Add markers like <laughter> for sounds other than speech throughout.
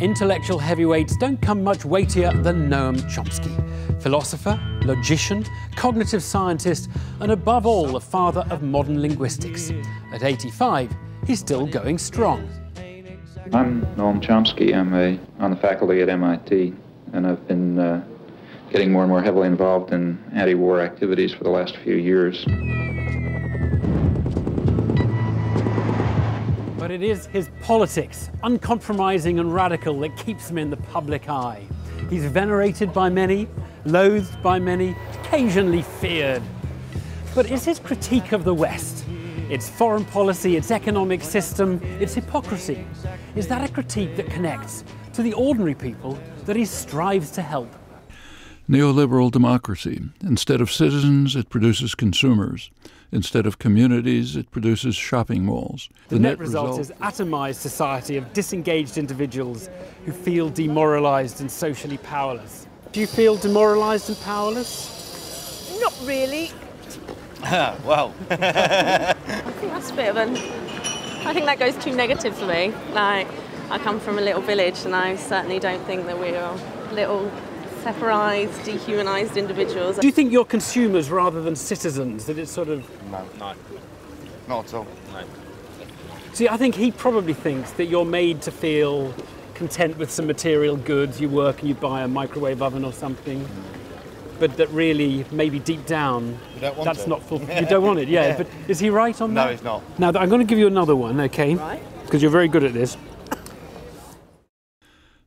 Intellectual heavyweights don't come much weightier than Noam Chomsky. Philosopher, logician, cognitive scientist, and above all, the father of modern linguistics. At 85, he's still going strong. I'm Noam Chomsky. I'm a, on the faculty at MIT, and I've been uh, getting more and more heavily involved in anti-war activities for the last few years. It is his politics, uncompromising and radical, that keeps him in the public eye. He's venerated by many, loathed by many, occasionally feared. But is his critique of the West, its foreign policy, its economic system, its hypocrisy, is that a critique that connects to the ordinary people that he strives to help? Neoliberal democracy. Instead of citizens, it produces consumers. Instead of communities, it produces shopping malls. The, the net, net, result, result is atomized society of disengaged individuals who feel demoralized and socially powerless. Do you feel demoralized and powerless? Not really. <laughs> well. <laughs> I think that's a bit of an. I think that goes too negative for me. Like, I come from a little village, and I certainly don't think that we are little separatised, dehumanised individuals. Do you think you're consumers rather than citizens? That it's sort of no, no, not at all. No. See, I think he probably thinks that you're made to feel content with some material goods. You work and you buy a microwave oven or something. Mm. But that really, maybe deep down, that's it. not full. <laughs> you don't want it, yeah. yeah. But is he right on no, that? No, he's not. Now, I'm going to give you another one, okay? Right. Because you're very good at this.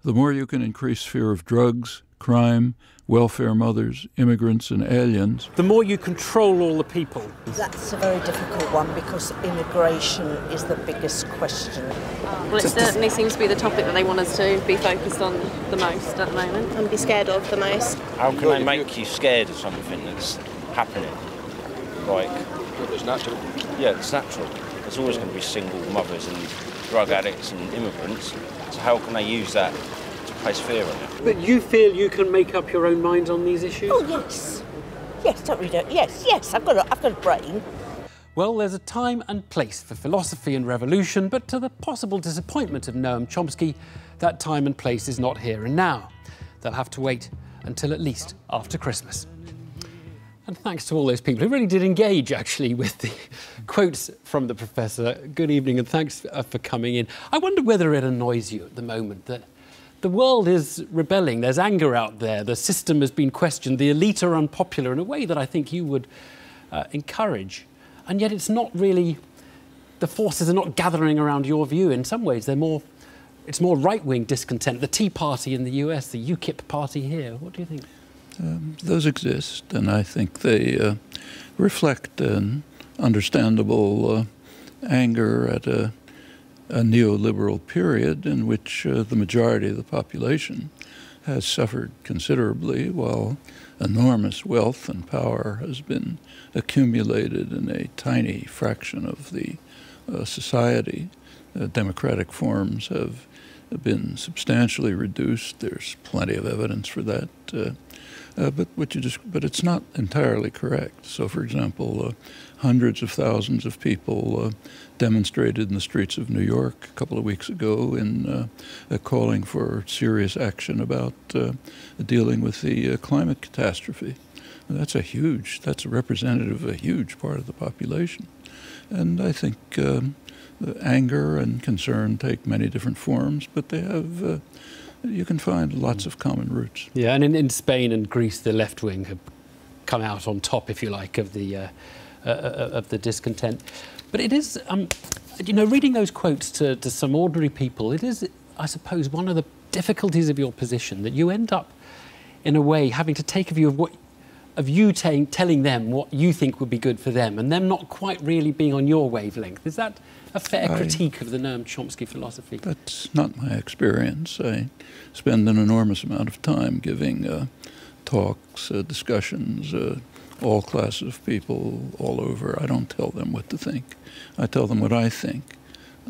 The more you can increase fear of drugs, crime, welfare mothers, immigrants, and aliens. The more you control all the people. That's a very difficult one because immigration is the biggest question. Well, it certainly seems to be the topic that they want us to be focused on the most at the moment and be scared of the most. How can they make you scared of something that's happening? Like, it's natural. Yeah, it's natural. There's always going to be single mothers and drug addicts and immigrants. So how can they use that to place fear in it. But you feel you can make up your own mind on these issues? Oh, yes. Yes, don't read it. Yes, yes, I've got a, I've got a brain. Well, there's a time and place for philosophy and revolution, but to the possible disappointment of Noam Chomsky, that time and place is not here and now. They'll have to wait until at least after Christmas. And thanks to all those people who really did engage, actually, with the <laughs> quotes from the professor. Good evening, and thanks uh, for coming in. I wonder whether it annoys you at the moment that the world is rebelling. There's anger out there. The system has been questioned. The elite are unpopular in a way that I think you would uh, encourage. And yet it's not really, the forces are not gathering around your view. In some ways, they're more, it's more right-wing discontent. The Tea Party in the US, the UKIP party here. What do you think? Um, those exist, and I think they uh, reflect an understandable uh, anger at a a neoliberal period in which uh, the majority of the population has suffered considerably while enormous wealth and power has been accumulated in a tiny fraction of the uh, society. Uh, democratic forms have been substantially reduced. There's plenty of evidence for that. Uh, uh, but what you just, but it's not entirely correct. So, for example, uh, hundreds of thousands of people uh, demonstrated in the streets of New York a couple of weeks ago in uh, uh, calling for serious action about uh, dealing with the climate catastrophe. And that's a huge, that's a representative of a huge part of the population. And I think um, anger and concern take many different forms, but they have you can find lots of common roots. Yeah, and in, in Spain and Greece, the left wing have come out on top, if you like, of the uh, uh, uh, of the discontent. But it is, um, you know, reading those quotes to, to some ordinary people, it is, I suppose, one of the difficulties of your position that you end up, in a way, having to take a view of what of you telling them what you think would be good for them and them not quite really being on your wavelength. Is that a fair I, critique of the Noam Chomsky philosophy? That's not my experience. I spend an enormous amount of time giving uh, talks, uh, discussions, uh, all classes of people all over. I don't tell them what to think. I tell them what I think,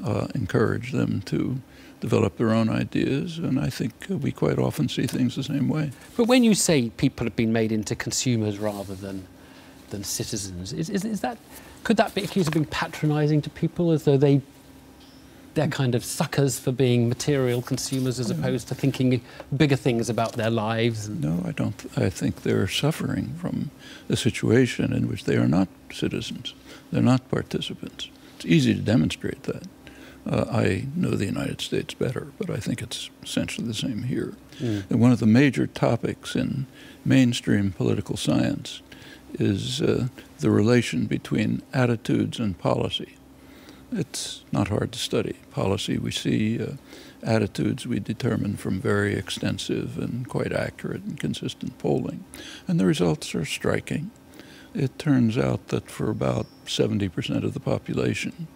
uh, encourage them to develop their own ideas, and I think we quite often see things the same way. But when you say people have been made into consumers rather than than citizens, is, is, is that could that be accused of being patronising to people as though they they're kind of suckers for being material consumers as opposed to thinking bigger things about their lives? No, I don't. I think they're suffering from a situation in which they are not citizens. They're not participants. It's easy to demonstrate that. Uh, I know the United States better, but I think it's essentially the same here. Mm. And one of the major topics in mainstream political science is uh, the relation between attitudes and policy. It's not hard to study. Policy, we see uh, attitudes we determine from very extensive and quite accurate and consistent polling. And the results are striking. It turns out that for about 70% of the population,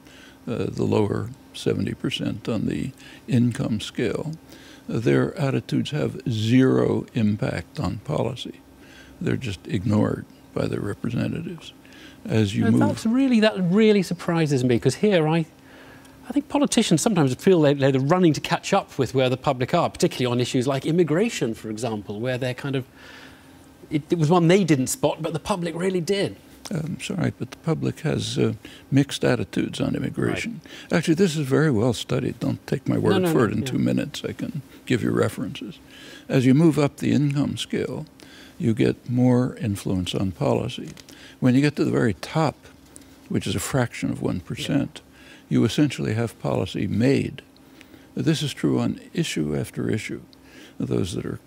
uh, the lower 70% on the income scale, their attitudes have zero impact on policy. They're just ignored by their representatives as you no, move. That's really that really surprises me because here I, I think politicians sometimes feel they, they're running to catch up with where the public are, particularly on issues like immigration, for example, where they're kind of. It, it was one they didn't spot, but the public really did. I'm sorry, but the public has uh, mixed attitudes on immigration. Right. Actually, this is very well studied. Don't take my word no, no, for no, it in two minutes. I can give you references. As you move up the income scale, you get more influence on policy. When you get to the very top, which is a fraction of 1%, yeah. you essentially have policy made. This is true on issue after issue. Those that are,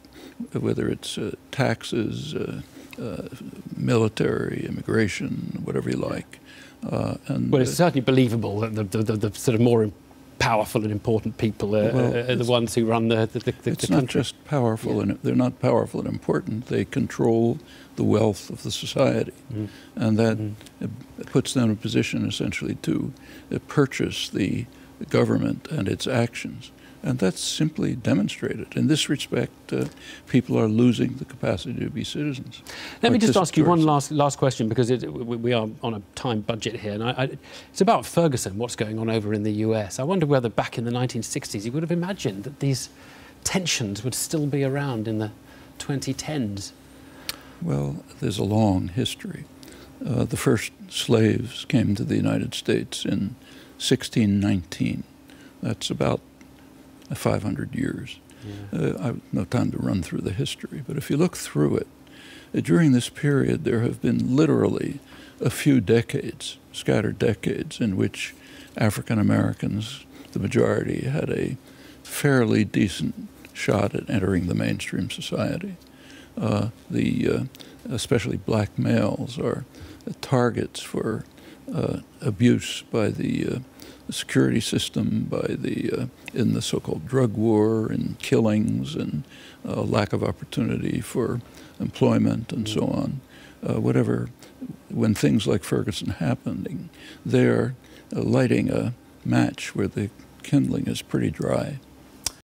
whether it's uh, taxes, uh, uh, military, immigration, whatever you like. Uh, and, well, it's certainly believable that the, the, the, sort of more powerful and important people are, well, are the ones who run the, the, the, it's the not just powerful, yeah. and they're not powerful and important. They control the wealth of the society, mm. and that mm. puts them in a position essentially to uh, purchase the government and its actions. And that's simply demonstrated. In this respect, uh, people are losing the capacity to be citizens. Let me just ask you one last last question because it, we are on a time budget here, and I, I, it's about Ferguson. What's going on over in the U.S.? I wonder whether back in the 1960s you would have imagined that these tensions would still be around in the 2010s. Well, there's a long history. Uh, the first slaves came to the United States in 1619. That's about 500 years. Yeah. Uh, I have no time to run through the history, but if you look through it, uh, during this period there have been literally a few decades, scattered decades, in which African Americans, the majority, had a fairly decent shot at entering the mainstream society. Uh, the uh, especially black males are targets for uh, abuse by the uh, security system, by the uh, in the so-called drug war and killings and uh, lack of opportunity for employment and so on. Uh, whatever, when things like Ferguson happening, they're uh, lighting a match where the kindling is pretty dry.